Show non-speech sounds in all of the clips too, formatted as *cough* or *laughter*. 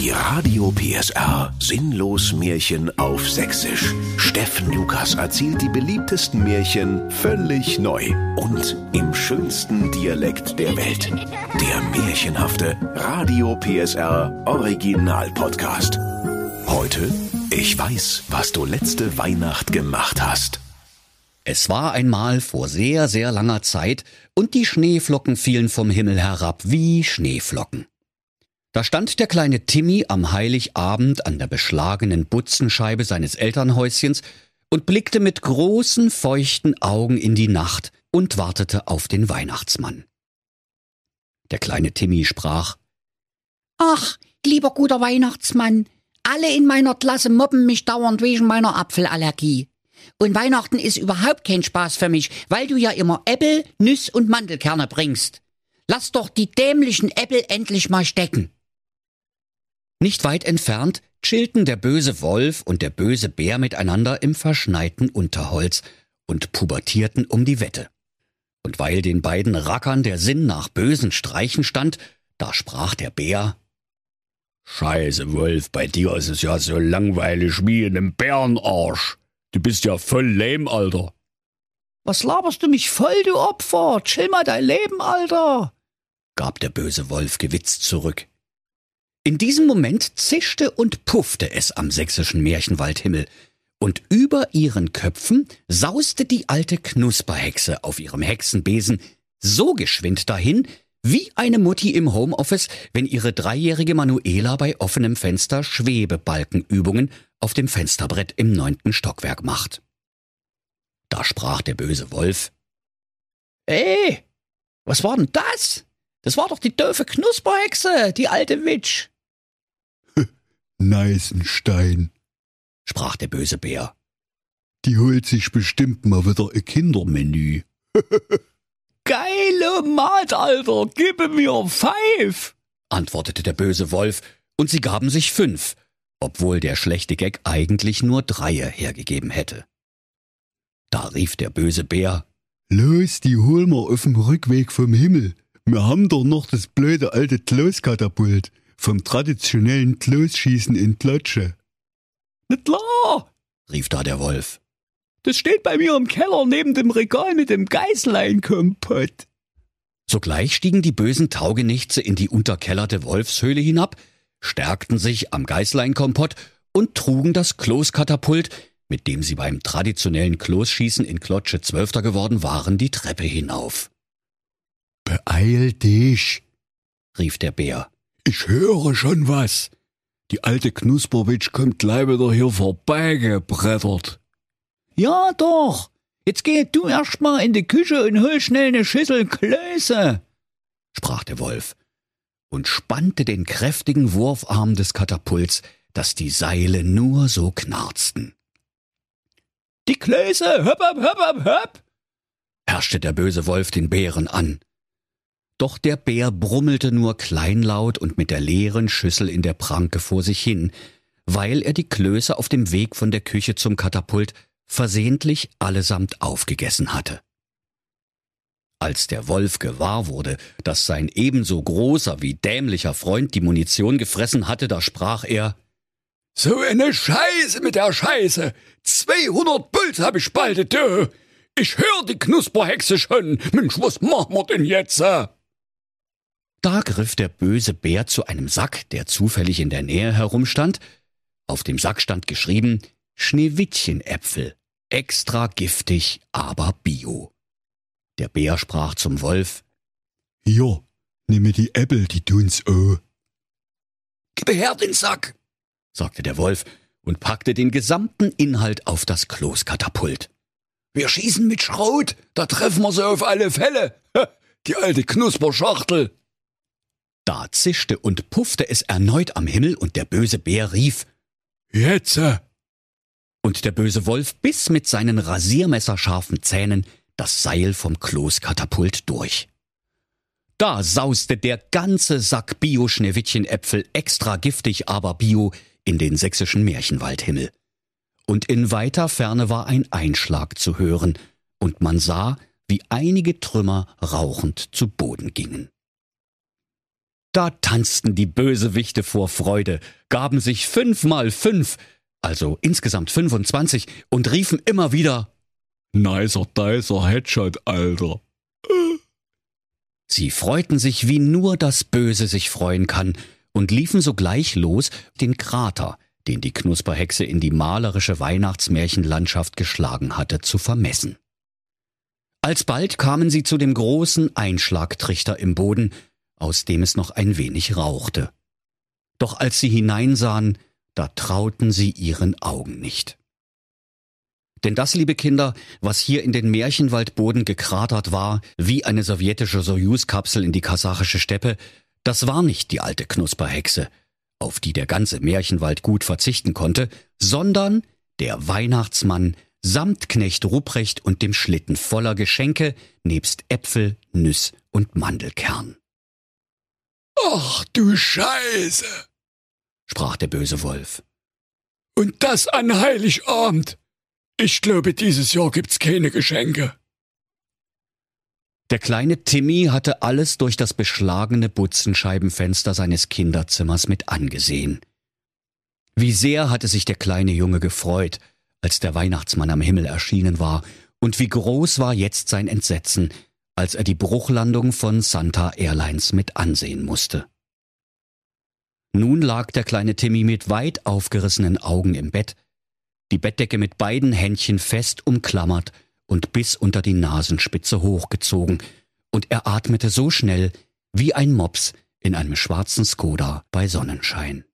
Die Radio PSR Sinnlos Märchen auf Sächsisch. Steffen Lukas erzählt die beliebtesten Märchen völlig neu und im schönsten Dialekt der Welt. Der märchenhafte Radio PSR Original Podcast. Heute, ich weiß, was du letzte Weihnacht gemacht hast. Es war einmal vor sehr, sehr langer Zeit, und die Schneeflocken fielen vom Himmel herab wie Schneeflocken. Da stand der kleine Timmy am Heiligabend an der beschlagenen Butzenscheibe seines Elternhäuschens und blickte mit großen, feuchten Augen in die Nacht und wartete auf den Weihnachtsmann. Der kleine Timmy sprach Ach, lieber guter Weihnachtsmann, alle in meiner Klasse mobben mich dauernd wegen meiner Apfelallergie. Und Weihnachten ist überhaupt kein Spaß für mich, weil du ja immer Äpfel, Nüss und Mandelkerne bringst. Lass doch die dämlichen Äpfel endlich mal stecken. Nicht weit entfernt chillten der böse Wolf und der böse Bär miteinander im verschneiten Unterholz und pubertierten um die Wette. Und weil den beiden Rackern der Sinn nach bösen Streichen stand, da sprach der Bär Scheiße, Wolf, bei dir ist es ja so langweilig wie in einem Bärenarsch. Du bist ja voll lame, Alter. Was laberst du mich voll, du Opfer? Chill mal dein Leben, Alter, gab der böse Wolf gewitzt zurück. In diesem Moment zischte und puffte es am sächsischen Märchenwaldhimmel, und über ihren Köpfen sauste die alte Knusperhexe auf ihrem Hexenbesen so geschwind dahin, wie eine Mutti im Homeoffice, wenn ihre dreijährige Manuela bei offenem Fenster Schwebebalkenübungen auf dem Fensterbrett im neunten Stockwerk macht. Da sprach der böse Wolf. Ey, was war denn das? Das war doch die doofe Knusperhexe, die alte Witch. *laughs* Neisenstein, sprach der böse Bär. Die holt sich bestimmt mal wieder ein Kindermenü. *laughs* Geile Mat, Alter, gib mir Pfeif, antwortete der böse Wolf, und sie gaben sich fünf, obwohl der schlechte Gag eigentlich nur Dreie hergegeben hätte. Da rief der böse Bär, Los, die hol wir auf dem Rückweg vom Himmel. Wir haben doch noch das blöde alte Kloskatapult vom traditionellen Klosschießen in Klotsche. Na klar, rief da der Wolf. Das steht bei mir im Keller neben dem Regal mit dem Geißleinkompott. Sogleich stiegen die bösen Taugenichtse in die unterkellerte Wolfshöhle hinab, stärkten sich am Geißleinkompott und trugen das Kloskatapult, mit dem sie beim traditionellen Klosschießen in Klotsche Zwölfter geworden waren, die Treppe hinauf. Beeil dich, rief der Bär. Ich höre schon was. Die alte Knusperwitsch kommt gleich wieder hier vorbeigebrettert. Ja doch. Jetzt geh du erst mal in die Küche und hol schnell ne Schüssel Klöße, sprach der Wolf und spannte den kräftigen Wurfarm des Katapults, dass die Seile nur so knarzten. Die Klöße, höpp, höpp, höpp, höpp, höpp, herrschte der böse Wolf den Bären an. Doch der Bär brummelte nur kleinlaut und mit der leeren Schüssel in der Pranke vor sich hin, weil er die Klöße auf dem Weg von der Küche zum Katapult versehentlich allesamt aufgegessen hatte. Als der Wolf gewahr wurde, dass sein ebenso großer wie dämlicher Freund die Munition gefressen hatte, da sprach er So eine Scheiße mit der Scheiße! 200 Puls hab ich spaltet, du! Ich hör die Knusperhexe schon! Mensch, was machen wir denn jetzt? Da griff der böse Bär zu einem Sack, der zufällig in der Nähe herumstand. Auf dem Sack stand geschrieben Schneewittchenäpfel, extra giftig, aber bio. Der Bär sprach zum Wolf Hier, nimm mir die Äpfel, die tun's oh. Gib her den Sack, sagte der Wolf und packte den gesamten Inhalt auf das Kloskatapult. Wir schießen mit Schrot, da treffen wir sie auf alle Fälle. *laughs* Die alte Knusperschachtel. Da zischte und puffte es erneut am Himmel und der böse Bär rief Jetzt! Und der böse Wolf biss mit seinen rasiermesserscharfen Zähnen das Seil vom Kloskatapult durch. Da sauste der ganze Sack Bio-Schneewittchenäpfel extra giftig, aber bio in den sächsischen Märchenwaldhimmel. Und in weiter Ferne war ein Einschlag zu hören, und man sah, wie einige Trümmer rauchend zu Boden gingen. Da tanzten die Bösewichte vor Freude, gaben sich fünfmal fünf, also insgesamt 25, und riefen immer wieder Nicer, dicer Headshot, Alter. Sie freuten sich, wie nur das Böse sich freuen kann, und liefen sogleich los, den Krater, den die Knusperhexe in die malerische Weihnachtsmärchenlandschaft geschlagen hatte, zu vermessen. Alsbald kamen sie zu dem großen Einschlagtrichter im Boden, aus dem es noch ein wenig rauchte. Doch als sie hineinsahen, da trauten sie ihren Augen nicht. Denn das, liebe Kinder, was hier in den Märchenwaldboden gekratert war, wie eine sowjetische Sojus-Kapsel in die kasachische Steppe, das war nicht die alte Knusperhexe, auf die der ganze Märchenwald gut verzichten konnte, sondern der Weihnachtsmann samt Knecht Ruprecht und dem Schlitten voller Geschenke nebst Äpfel, Nüss und Mandelkern. Ach du Scheiße, sprach der böse Wolf. Und das an Heiligabend. Ich glaube, dieses Jahr gibt's keine Geschenke. Der kleine Timmy hatte alles durch das beschlagene Butzenscheibenfenster seines Kinderzimmers mit angesehen. Wie sehr hatte sich der kleine Junge gefreut, als der Weihnachtsmann am Himmel erschienen war, und wie groß war jetzt sein Entsetzen, als er die Bruchlandung von Santa Airlines mit ansehen musste. Nun lag der kleine Timmy mit weit aufgerissenen Augen im Bett, die Bettdecke mit beiden Händchen fest umklammert und bis unter die Nasenspitze hochgezogen, und er atmete so schnell wie ein Mops in einem schwarzen Skoda bei Sonnenschein.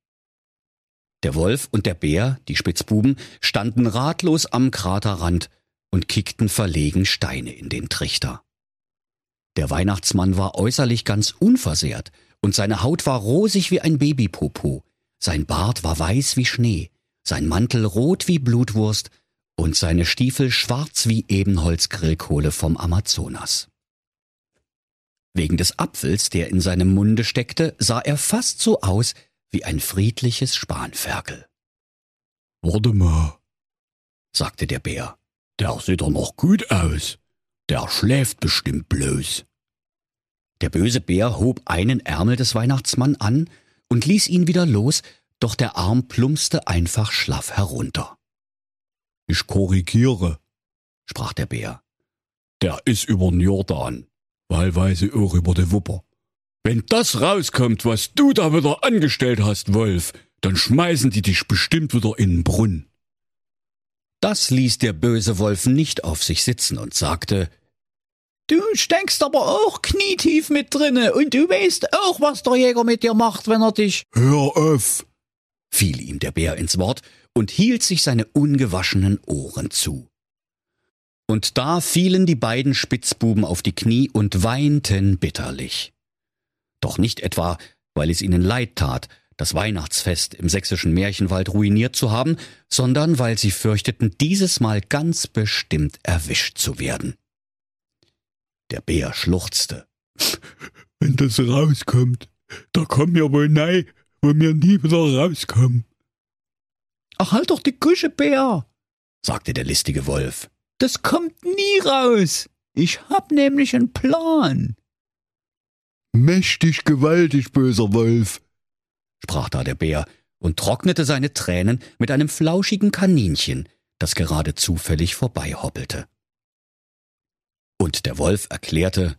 Der Wolf und der Bär, die Spitzbuben, standen ratlos am Kraterrand und kickten verlegen Steine in den Trichter. Der Weihnachtsmann war äußerlich ganz unversehrt, und seine Haut war rosig wie ein Babypopo, sein Bart war weiß wie Schnee, sein Mantel rot wie Blutwurst und seine Stiefel schwarz wie Ebenholzgrillkohle vom Amazonas. Wegen des Apfels, der in seinem Munde steckte, sah er fast so aus wie ein friedliches Spanferkel. Warte mal, sagte der Bär. Der sieht doch noch gut aus. Der schläft bestimmt bloß. Der böse Bär hob einen Ärmel des Weihnachtsmann an und ließ ihn wieder los, doch der Arm plumpste einfach schlaff herunter. Ich korrigiere, sprach der Bär. Der ist übern Jordan, wahlweise auch über de Wupper. Wenn das rauskommt, was du da wieder angestellt hast, Wolf, dann schmeißen die dich bestimmt wieder in den Brunnen. Das ließ der böse Wolf nicht auf sich sitzen und sagte, Du steckst aber auch knietief mit drinne und du weißt auch, was der Jäger mit dir macht, wenn er dich. Hör auf! fiel ihm der Bär ins Wort und hielt sich seine ungewaschenen Ohren zu. Und da fielen die beiden Spitzbuben auf die Knie und weinten bitterlich. Doch nicht etwa, weil es ihnen leid tat, das Weihnachtsfest im sächsischen Märchenwald ruiniert zu haben, sondern weil sie fürchteten, dieses Mal ganz bestimmt erwischt zu werden. Der Bär schluchzte. *laughs* Wenn das rauskommt, da kommen wir wohl nei, wo wir nie wieder rauskommen. Ach, halt doch die Küche, Bär, sagte der listige Wolf. Das kommt nie raus. Ich hab nämlich einen Plan. Mächtig gewaltig, böser Wolf, sprach da der Bär und trocknete seine Tränen mit einem flauschigen Kaninchen, das gerade zufällig vorbeihoppelte. Und der Wolf erklärte,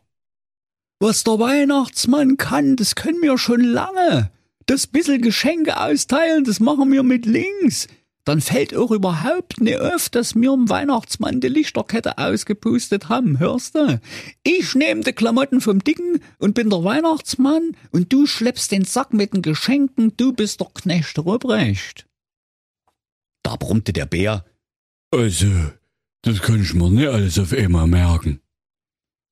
Was der Weihnachtsmann kann, das können wir schon lange. Das bissel Geschenke austeilen, das machen wir mit links. Dann fällt auch überhaupt nicht auf, dass wir dem Weihnachtsmann die Lichterkette ausgepustet haben, hörst du? Ich nehme die Klamotten vom Dicken und bin der Weihnachtsmann und du schleppst den Sack mit den Geschenken, du bist der Knecht Ruprecht. Da brummte der Bär. Also, das kann ich mir nicht alles auf einmal merken.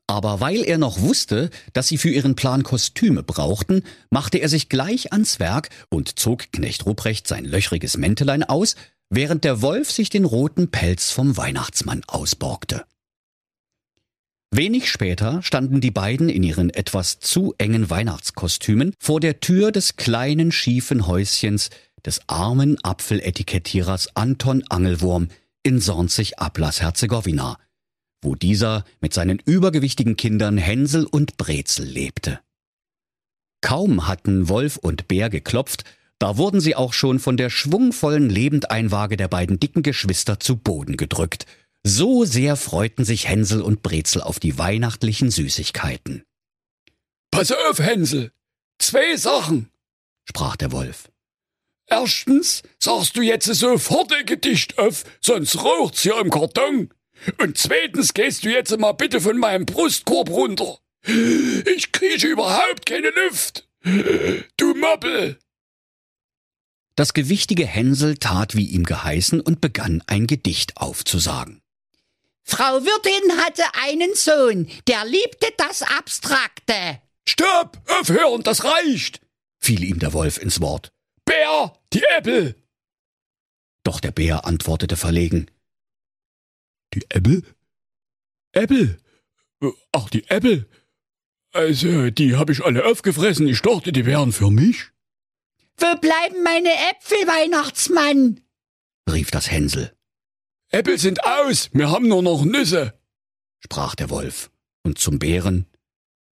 Aber weil er noch wusste, dass sie für ihren Plan Kostüme brauchten, machte er sich gleich ans Werk und zog Knecht Ruprecht sein löchriges Mäntelein aus, während der Wolf sich den roten Pelz vom Weihnachtsmann ausborgte. Wenig später standen die beiden in ihren etwas zu engen Weihnachtskostümen vor der Tür des kleinen schiefen Häuschens des armen Apfeletikettierers Anton Angelwurm in Sornzig-Ablass-Herzegowina, wo dieser mit seinen übergewichtigen Kindern Hänsel und Brezel lebte. Kaum hatten Wolf und Bär geklopft, da wurden sie auch schon von der schwungvollen Lebendeinwaage der beiden dicken Geschwister zu Boden gedrückt. So sehr freuten sich Hänsel und Brezel auf die weihnachtlichen Süßigkeiten. Pass auf, Hänsel. Zwei Sachen, sprach der Wolf. Erstens sagst du jetzt sofort ein Gedicht auf, sonst raucht's hier im Karton. Und zweitens gehst du jetzt mal bitte von meinem Brustkorb runter. Ich kriege überhaupt keine Luft. Du Moppel. Das gewichtige Hänsel tat wie ihm geheißen und begann ein Gedicht aufzusagen. Frau Wirtin hatte einen Sohn, der liebte das Abstrakte. Stopp! Aufhören, das reicht! fiel ihm der Wolf ins Wort. Bär, die Äppel! Doch der Bär antwortete verlegen. Die Äppel? Äppel? Ach, die Äppel? Also, die hab ich alle aufgefressen. Ich dachte, die wären für mich. Wo bleiben meine Äpfel, Weihnachtsmann? rief das Hänsel. Äpfel sind aus, wir haben nur noch Nüsse, sprach der Wolf. Und zum Bären.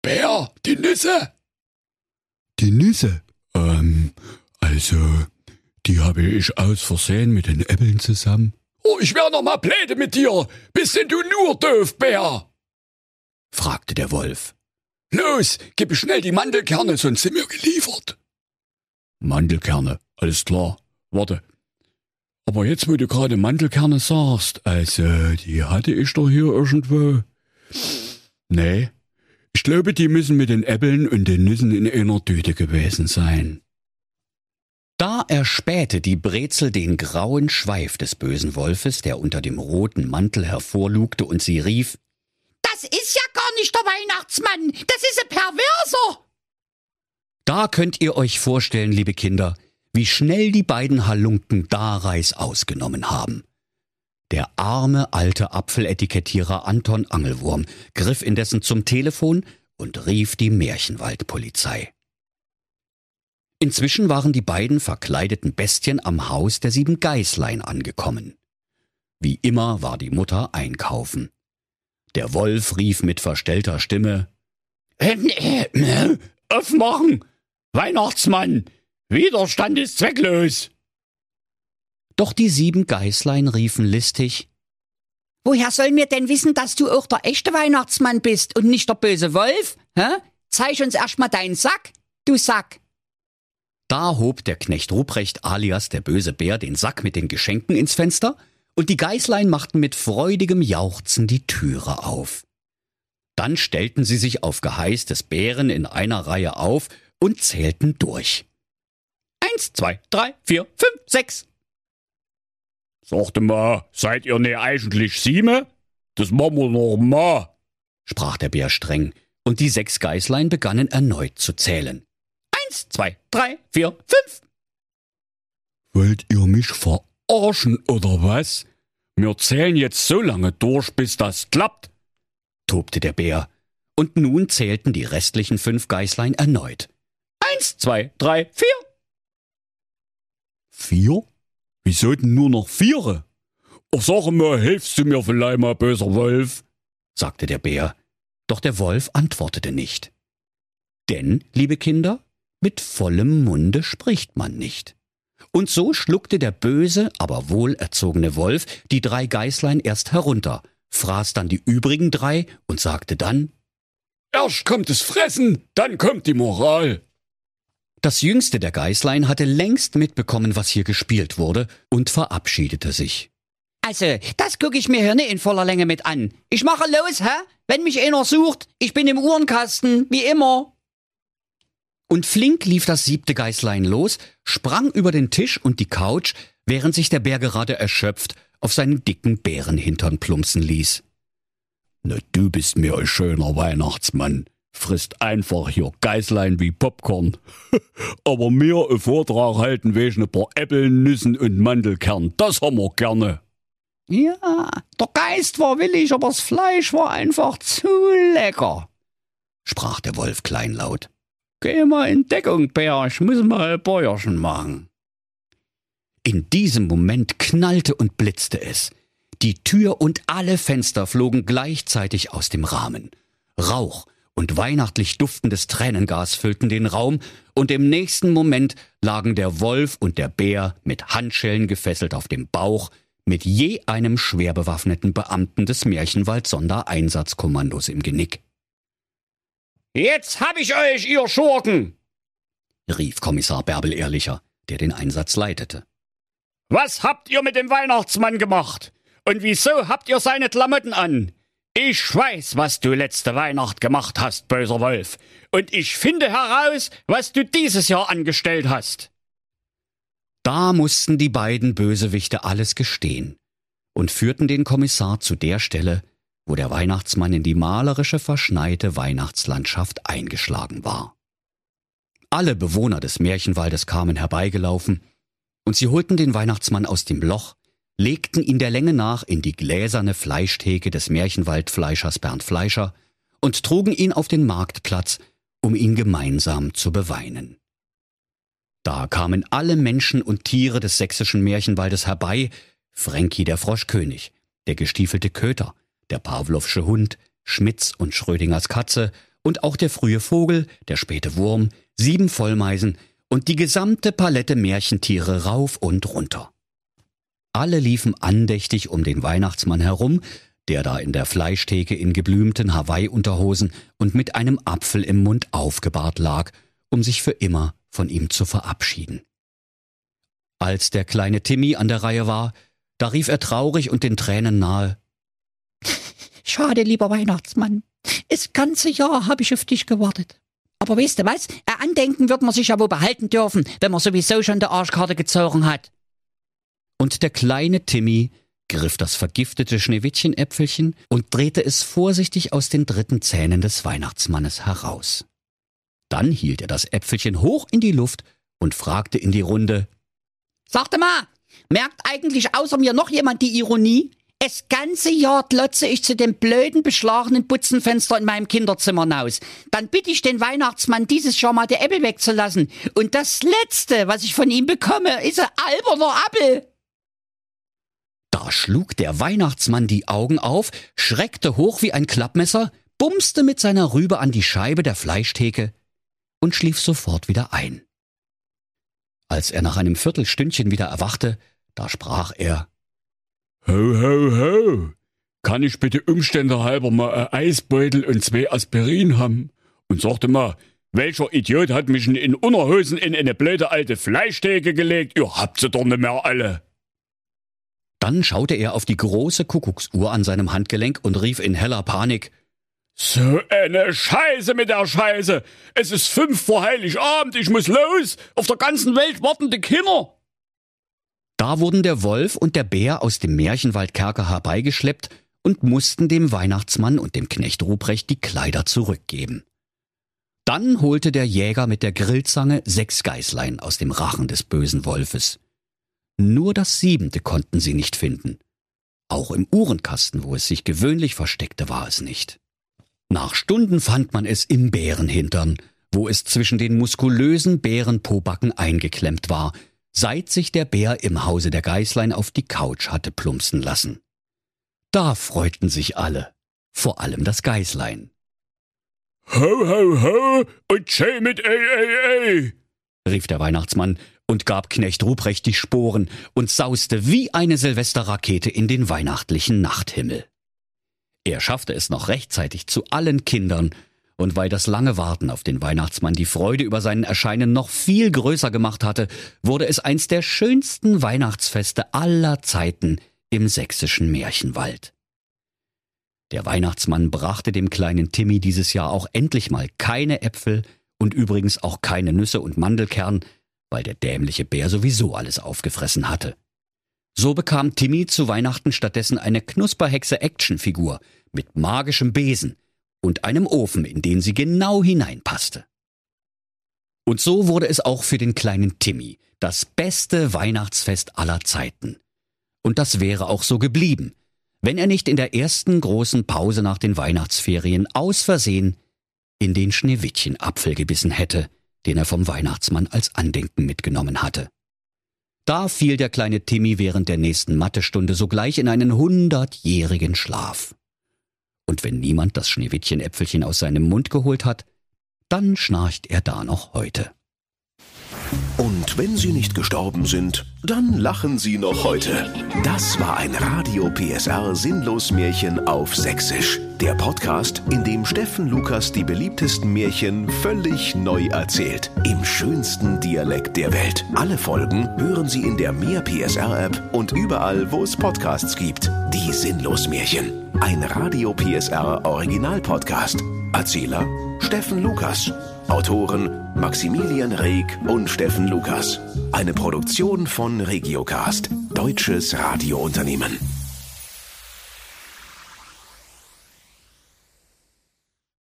Bär, die Nüsse? Die Nüsse? Ähm, also, die habe ich aus Versehen mit den Äppeln zusammen. Oh, ich wär noch mal pläde mit dir. Bist denn du nur doof, Bär? fragte der Wolf. Los, gib schnell die Mandelkerne, sonst sind wir geliefert. Mandelkerne, alles klar. Warte. Aber jetzt, wo du gerade Mandelkerne sagst, also, die hatte ich doch hier irgendwo. Nee, ich glaube, die müssen mit den Äppeln und den Nüssen in einer Tüte gewesen sein. Da erspähte die Brezel den grauen Schweif des bösen Wolfes, der unter dem roten Mantel hervorlugte, und sie rief Das ist ja gar nicht der Weihnachtsmann, das ist ein Perverser. Da könnt ihr euch vorstellen, liebe Kinder, wie schnell die beiden Halunken Dareis ausgenommen haben. Der arme alte Apfeletikettierer Anton Angelwurm griff indessen zum Telefon und rief die Märchenwaldpolizei. Inzwischen waren die beiden verkleideten Bestien am Haus der sieben Geißlein angekommen. Wie immer war die Mutter einkaufen. Der Wolf rief mit verstellter Stimme Aufmachen! Weihnachtsmann! Widerstand ist zwecklos! Doch die sieben Geißlein riefen listig Woher sollen wir denn wissen, dass du auch der echte Weihnachtsmann bist und nicht der böse Wolf? Hä? Zeig uns erst mal deinen Sack, du Sack. Da hob der Knecht Ruprecht alias der böse Bär den Sack mit den Geschenken ins Fenster, und die Geißlein machten mit freudigem Jauchzen die Türe auf. Dann stellten sie sich auf Geheiß des Bären in einer Reihe auf und zählten durch. Eins, zwei, drei, vier, fünf, sechs. Sagte mal, seid ihr ne eigentlich sieben? Das machen wir noch mal, sprach der Bär streng, und die sechs Geißlein begannen erneut zu zählen. Eins, zwei, drei, vier, fünf. Wollt ihr mich verarschen oder was? Wir zählen jetzt so lange durch, bis das klappt, tobte der Bär, und nun zählten die restlichen fünf Geißlein erneut. Eins, zwei, drei, vier. Vier? Wieso denn nur noch viere? Ach, sag mal, hilfst du mir vielleicht mal, böser Wolf? sagte der Bär, doch der Wolf antwortete nicht. Denn, liebe Kinder, mit vollem Munde spricht man nicht. Und so schluckte der böse, aber wohlerzogene Wolf die drei Geißlein erst herunter, fraß dann die übrigen drei und sagte dann Erst kommt das Fressen, dann kommt die Moral. Das jüngste der Geißlein hatte längst mitbekommen, was hier gespielt wurde, und verabschiedete sich. Also, das gucke ich mir hier nicht in voller Länge mit an. Ich mache los, hä? Wenn mich einer sucht, ich bin im Uhrenkasten, wie immer. Und flink lief das siebte Geißlein los, sprang über den Tisch und die Couch, während sich der Bär gerade erschöpft auf seinen dicken Bärenhintern plumpsen ließ. Na, du bist mir ein schöner Weihnachtsmann. Frisst einfach hier Geißlein wie Popcorn. *laughs* Aber mir ein Vortrag halten wegen ein paar Äppeln, Nüssen und Mandelkern, das haben wir gerne. Ja, der Geist war willig, aber das Fleisch war einfach zu lecker, sprach der Wolf kleinlaut. Geh mal in Deckung, Bär, ich muss mal Bäuerchen machen. In diesem Moment knallte und blitzte es. Die Tür und alle Fenster flogen gleichzeitig aus dem Rahmen. Rauch und weihnachtlich duftendes Tränengas füllten den Raum, und im nächsten Moment lagen der Wolf und der Bär mit Handschellen gefesselt auf dem Bauch, mit je einem schwer bewaffneten Beamten des Märchenwald-Sondereinsatzkommandos im Genick. Jetzt hab ich euch, ihr Schurken! rief Kommissar Bärbel Ehrlicher, der den Einsatz leitete. Was habt ihr mit dem Weihnachtsmann gemacht? Und wieso habt ihr seine Klamotten an? Ich weiß, was du letzte Weihnacht gemacht hast, böser Wolf. Und ich finde heraus, was du dieses Jahr angestellt hast. Da mussten die beiden Bösewichte alles gestehen und führten den Kommissar zu der Stelle, wo der Weihnachtsmann in die malerische, verschneite Weihnachtslandschaft eingeschlagen war. Alle Bewohner des Märchenwaldes kamen herbeigelaufen, und sie holten den Weihnachtsmann aus dem Loch, legten ihn der Länge nach in die gläserne Fleischtheke des Märchenwaldfleischers Bernd Fleischer und trugen ihn auf den Marktplatz, um ihn gemeinsam zu beweinen. Da kamen alle Menschen und Tiere des sächsischen Märchenwaldes herbei, Fränki der Froschkönig, der gestiefelte Köter, der Pawlowsche Hund, Schmitz und Schrödingers Katze und auch der frühe Vogel, der späte Wurm, sieben Vollmeisen und die gesamte Palette Märchentiere rauf und runter. Alle liefen andächtig um den Weihnachtsmann herum, der da in der Fleischtheke in geblümten Hawaii-Unterhosen und mit einem Apfel im Mund aufgebahrt lag, um sich für immer von ihm zu verabschieden. Als der kleine Timmy an der Reihe war, da rief er traurig und den Tränen nahe Schade, lieber Weihnachtsmann. Das ganze Jahr habe ich auf dich gewartet. Aber weißt du was? Ein Andenken wird man sich ja wohl behalten dürfen, wenn man sowieso schon die Arschkarte gezogen hat. Und der kleine Timmy griff das vergiftete Schneewittchenäpfelchen und drehte es vorsichtig aus den dritten Zähnen des Weihnachtsmannes heraus. Dann hielt er das Äpfelchen hoch in die Luft und fragte in die Runde Sagte mal, merkt eigentlich außer mir noch jemand die Ironie? Es ganze Jahr glotze ich zu dem blöden, beschlagenen Butzenfenster in meinem Kinderzimmer hinaus. Dann bitte ich den Weihnachtsmann, dieses Jahr mal die Äpfel wegzulassen. Und das Letzte, was ich von ihm bekomme, ist ein alberner Appel. Da schlug der Weihnachtsmann die Augen auf, schreckte hoch wie ein Klappmesser, bumste mit seiner Rübe an die Scheibe der Fleischtheke und schlief sofort wieder ein. Als er nach einem Viertelstündchen wieder erwachte, da sprach er Ho, ho, ho. Kann ich bitte Umstände halber mal ein Eisbeutel und zwei Aspirin haben? Und sagte mal, welcher Idiot hat mich in Unterhosen in eine blöde alte Fleischtheke gelegt? Ihr habt sie doch nicht mehr alle. Dann schaute er auf die große Kuckucksuhr an seinem Handgelenk und rief in heller Panik So eine Scheiße mit der Scheiße. Es ist fünf vor Heiligabend, ich muss los. Auf der ganzen Welt warten die Kinder. Da wurden der Wolf und der Bär aus dem Märchenwaldkerker herbeigeschleppt und mussten dem Weihnachtsmann und dem Knecht Ruprecht die Kleider zurückgeben. Dann holte der Jäger mit der Grillzange sechs Geißlein aus dem Rachen des bösen Wolfes. Nur das siebente konnten sie nicht finden. Auch im Uhrenkasten, wo es sich gewöhnlich versteckte, war es nicht. Nach Stunden fand man es im Bärenhintern, wo es zwischen den muskulösen Bärenpobacken eingeklemmt war, seit sich der Bär im Hause der Geißlein auf die Couch hatte plumpsen lassen. Da freuten sich alle, vor allem das Geißlein. Ho, ho, ho und schä mit ey, ey, ey, rief der Weihnachtsmann und gab Knecht Ruprecht die Sporen und sauste wie eine Silvesterrakete in den weihnachtlichen Nachthimmel. Er schaffte es noch rechtzeitig zu allen Kindern und weil das lange Warten auf den Weihnachtsmann die Freude über seinen Erscheinen noch viel größer gemacht hatte, wurde es eins der schönsten Weihnachtsfeste aller Zeiten im sächsischen Märchenwald. Der Weihnachtsmann brachte dem kleinen Timmy dieses Jahr auch endlich mal keine Äpfel und übrigens auch keine Nüsse und Mandelkern, weil der dämliche Bär sowieso alles aufgefressen hatte. So bekam Timmy zu Weihnachten stattdessen eine Knusperhexe-Actionfigur mit magischem Besen, und einem Ofen, in den sie genau hineinpasste. Und so wurde es auch für den kleinen Timmy das beste Weihnachtsfest aller Zeiten. Und das wäre auch so geblieben, wenn er nicht in der ersten großen Pause nach den Weihnachtsferien aus Versehen in den Schneewittchenapfel gebissen hätte, den er vom Weihnachtsmann als Andenken mitgenommen hatte. Da fiel der kleine Timmy während der nächsten Mathestunde sogleich in einen hundertjährigen Schlaf. Und wenn niemand das Schneewittchenäpfelchen aus seinem Mund geholt hat, dann schnarcht er da noch heute. Und wenn sie nicht gestorben sind, dann lachen sie noch heute. Das war ein Radio PSR Sinnlos Märchen auf Sächsisch. Der Podcast, in dem Steffen Lukas die beliebtesten Märchen völlig neu erzählt. Im schönsten Dialekt der Welt. Alle Folgen hören Sie in der Mehr PSR App und überall, wo es Podcasts gibt. Die Sinnlos Märchen. Ein Radio PSR Original Podcast. Erzähler Steffen Lukas. Autoren Maximilian Reg und Steffen Lukas. Eine Produktion von Regiocast, deutsches Radiounternehmen.